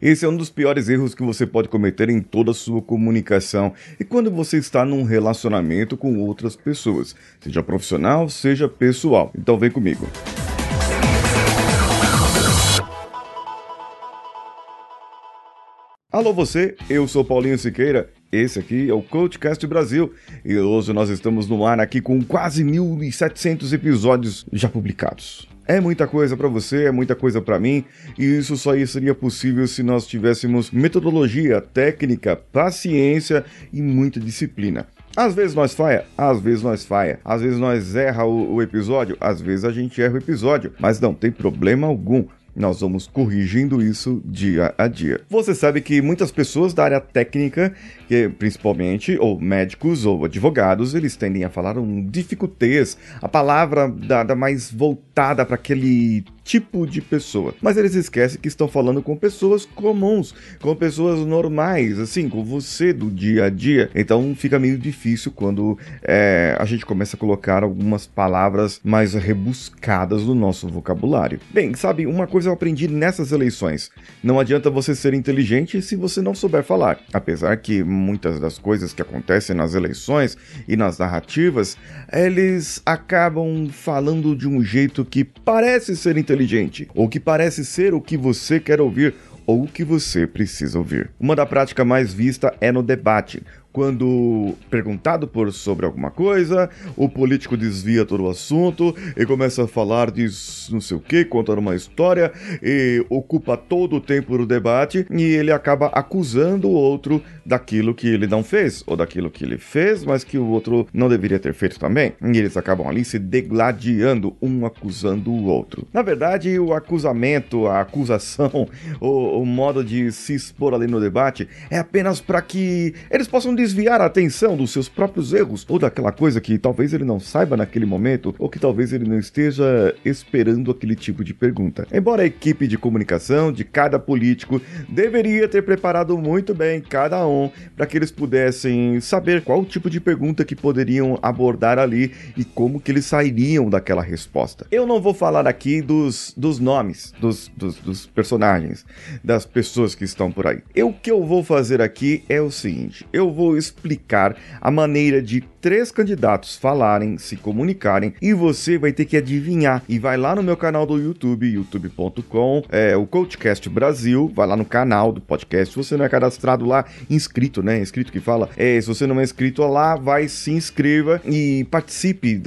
Esse é um dos piores erros que você pode cometer em toda a sua comunicação e quando você está num relacionamento com outras pessoas, seja profissional, seja pessoal. Então vem comigo. Alô você, eu sou Paulinho Siqueira, esse aqui é o Coachcast Brasil e hoje nós estamos no ar aqui com quase 1.700 episódios já publicados. É muita coisa para você, é muita coisa para mim, e isso só seria possível se nós tivéssemos metodologia, técnica, paciência e muita disciplina. Às vezes nós falha, às vezes nós falha, às vezes nós erra o, o episódio, às vezes a gente erra o episódio, mas não tem problema algum nós vamos corrigindo isso dia a dia. Você sabe que muitas pessoas da área técnica, que principalmente, ou médicos ou advogados, eles tendem a falar um dificultez, a palavra dada mais voltada para aquele tipo de pessoa. Mas eles esquecem que estão falando com pessoas comuns, com pessoas normais, assim, com você do dia a dia. Então fica meio difícil quando é, a gente começa a colocar algumas palavras mais rebuscadas no nosso vocabulário. Bem, sabe, uma coisa eu aprendi nessas eleições: não adianta você ser inteligente se você não souber falar. Apesar que muitas das coisas que acontecem nas eleições e nas narrativas, eles acabam falando de um jeito que parece ser inteligente ou que parece ser o que você quer ouvir ou o que você precisa ouvir. Uma da prática mais vista é no debate, quando perguntado por sobre alguma coisa, o político desvia todo o assunto e começa a falar de não sei o que, contar uma história e ocupa todo o tempo do debate e ele acaba acusando o outro daquilo que ele não fez ou daquilo que ele fez, mas que o outro não deveria ter feito também. E eles acabam ali se degladiando, um acusando o outro. Na verdade, o acusamento, a acusação, o, o modo de se expor ali no debate é apenas para que eles possam desviar a atenção dos seus próprios erros ou daquela coisa que talvez ele não saiba naquele momento ou que talvez ele não esteja esperando aquele tipo de pergunta. Embora a equipe de comunicação de cada político deveria ter preparado muito bem cada um para que eles pudessem saber qual tipo de pergunta que poderiam abordar ali e como que eles sairiam daquela resposta. Eu não vou falar aqui dos, dos nomes dos, dos, dos personagens, das pessoas que estão por aí. Eu, o que eu vou fazer aqui é o seguinte: eu vou explicar a maneira de três candidatos falarem, se comunicarem e você vai ter que adivinhar. E vai lá no meu canal do YouTube, youtube.com, é o Coachcast Brasil, vai lá no canal do podcast. Se você não é cadastrado lá, inscrito, né? Inscrito que fala. É, se você não é inscrito lá, vai se inscreva e participe,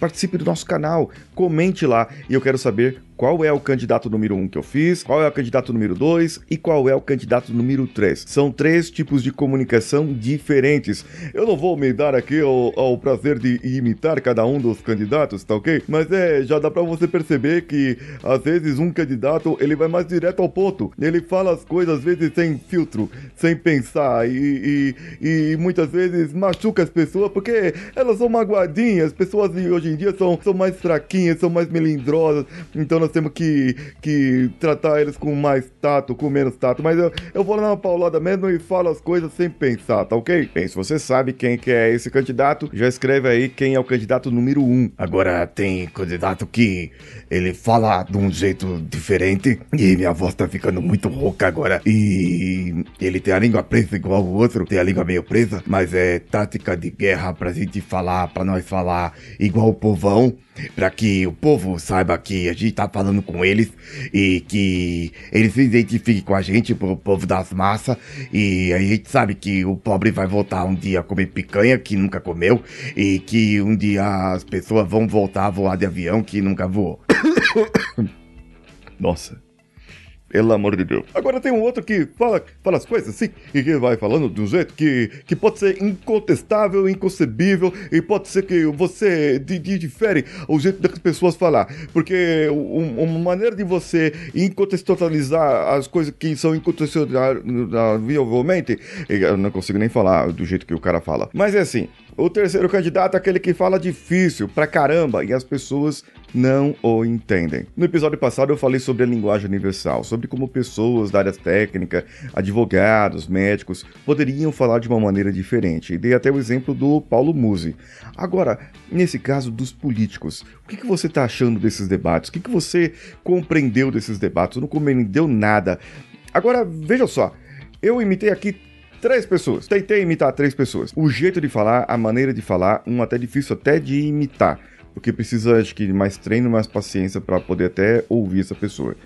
participe do nosso canal, comente lá. E eu quero saber qual é o candidato número 1 um que eu fiz, qual é o candidato número 2 e qual é o candidato número 3. São três tipos de comunicação diferentes. Eu não vou me dar aqui ao, ao prazer de imitar cada um dos candidatos, tá ok? Mas é, já dá para você perceber que às vezes um candidato ele vai mais direto ao ponto. Ele fala as coisas às vezes sem filtro, sem pensar e, e, e muitas vezes machuca as pessoas porque elas são magoadinhas. As pessoas de hoje em dia são, são mais fraquinhas, são mais melindrosas. Então nós temos que, que tratar eles com mais tato, com menos tato. Mas eu, eu vou lá na paulada mesmo e falo as coisas sem pensar, tá ok? Bem, se você sabe quem que é esse candidato, já escreve aí quem é o candidato número um. Agora tem candidato que ele fala de um jeito diferente e minha voz tá ficando muito rouca agora. E ele tem a língua presa igual o outro, tem a língua meio presa, mas é tática de guerra pra gente falar, pra nós falar igual o povão para que o povo saiba que a gente tá falando com eles e que eles se identifiquem com a gente, o povo das massas. E a gente sabe que o pobre vai voltar um dia a comer picanha que nunca comeu e que um dia as pessoas vão voltar a voar de avião que nunca voou. Nossa. Pelo amor de Deus. Agora tem um outro que fala, fala as coisas assim, e que vai falando de um jeito que, que pode ser incontestável, inconcebível, e pode ser que você de, de, difere o jeito das pessoas falar. Porque um, uma maneira de você incontextualizar as coisas que são incontextualizavelmente, eu não consigo nem falar do jeito que o cara fala. Mas é assim, o terceiro candidato é aquele que fala difícil pra caramba e as pessoas não o entendem. No episódio passado eu falei sobre a linguagem universal, sobre como pessoas da área técnica, advogados, médicos, poderiam falar de uma maneira diferente. E dei até o exemplo do Paulo Musi. Agora, nesse caso dos políticos, o que, você está achando desses debates? O que, que você compreendeu desses debates? Não compreendeu nada Agora, veja só, eu imitei aqui três pessoas. Tentei imitar três pessoas. O jeito de falar, a maneira de falar, um até difícil até de imitar, porque precisa acho que mais treino, mais paciência para poder até ouvir essa pessoa.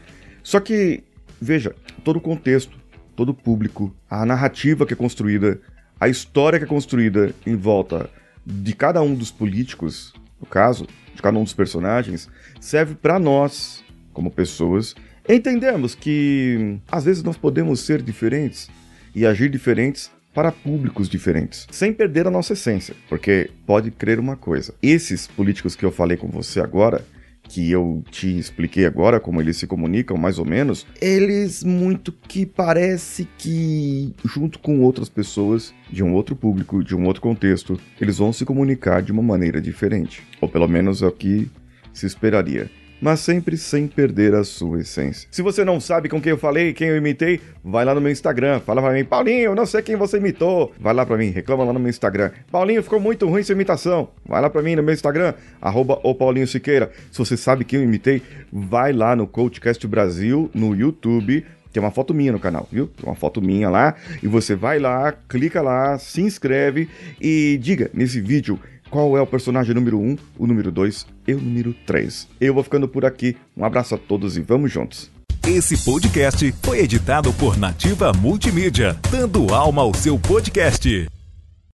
Só que veja, todo o contexto, todo o público, a narrativa que é construída, a história que é construída em volta de cada um dos políticos, no caso, de cada um dos personagens, serve para nós, como pessoas, entendermos que às vezes nós podemos ser diferentes e agir diferentes para públicos diferentes, sem perder a nossa essência. Porque pode crer uma coisa: esses políticos que eu falei com você agora, que eu te expliquei agora como eles se comunicam, mais ou menos, eles muito que parece que, junto com outras pessoas de um outro público, de um outro contexto, eles vão se comunicar de uma maneira diferente. Ou pelo menos é o que se esperaria mas sempre sem perder a sua essência. Se você não sabe com quem eu falei, quem eu imitei, vai lá no meu Instagram, fala pra mim, Paulinho, não sei quem você imitou. Vai lá pra mim, reclama lá no meu Instagram. Paulinho, ficou muito ruim sua imitação. Vai lá pra mim no meu Instagram, arroba o Paulinho Siqueira. Se você sabe quem eu imitei, vai lá no Coachcast Brasil, no YouTube, tem uma foto minha no canal, viu? Tem uma foto minha lá e você vai lá, clica lá, se inscreve e diga nesse vídeo qual é o personagem número 1, um, o número 2 e o número 3. Eu vou ficando por aqui. Um abraço a todos e vamos juntos. Esse podcast foi editado por Nativa Multimídia, dando alma ao seu podcast.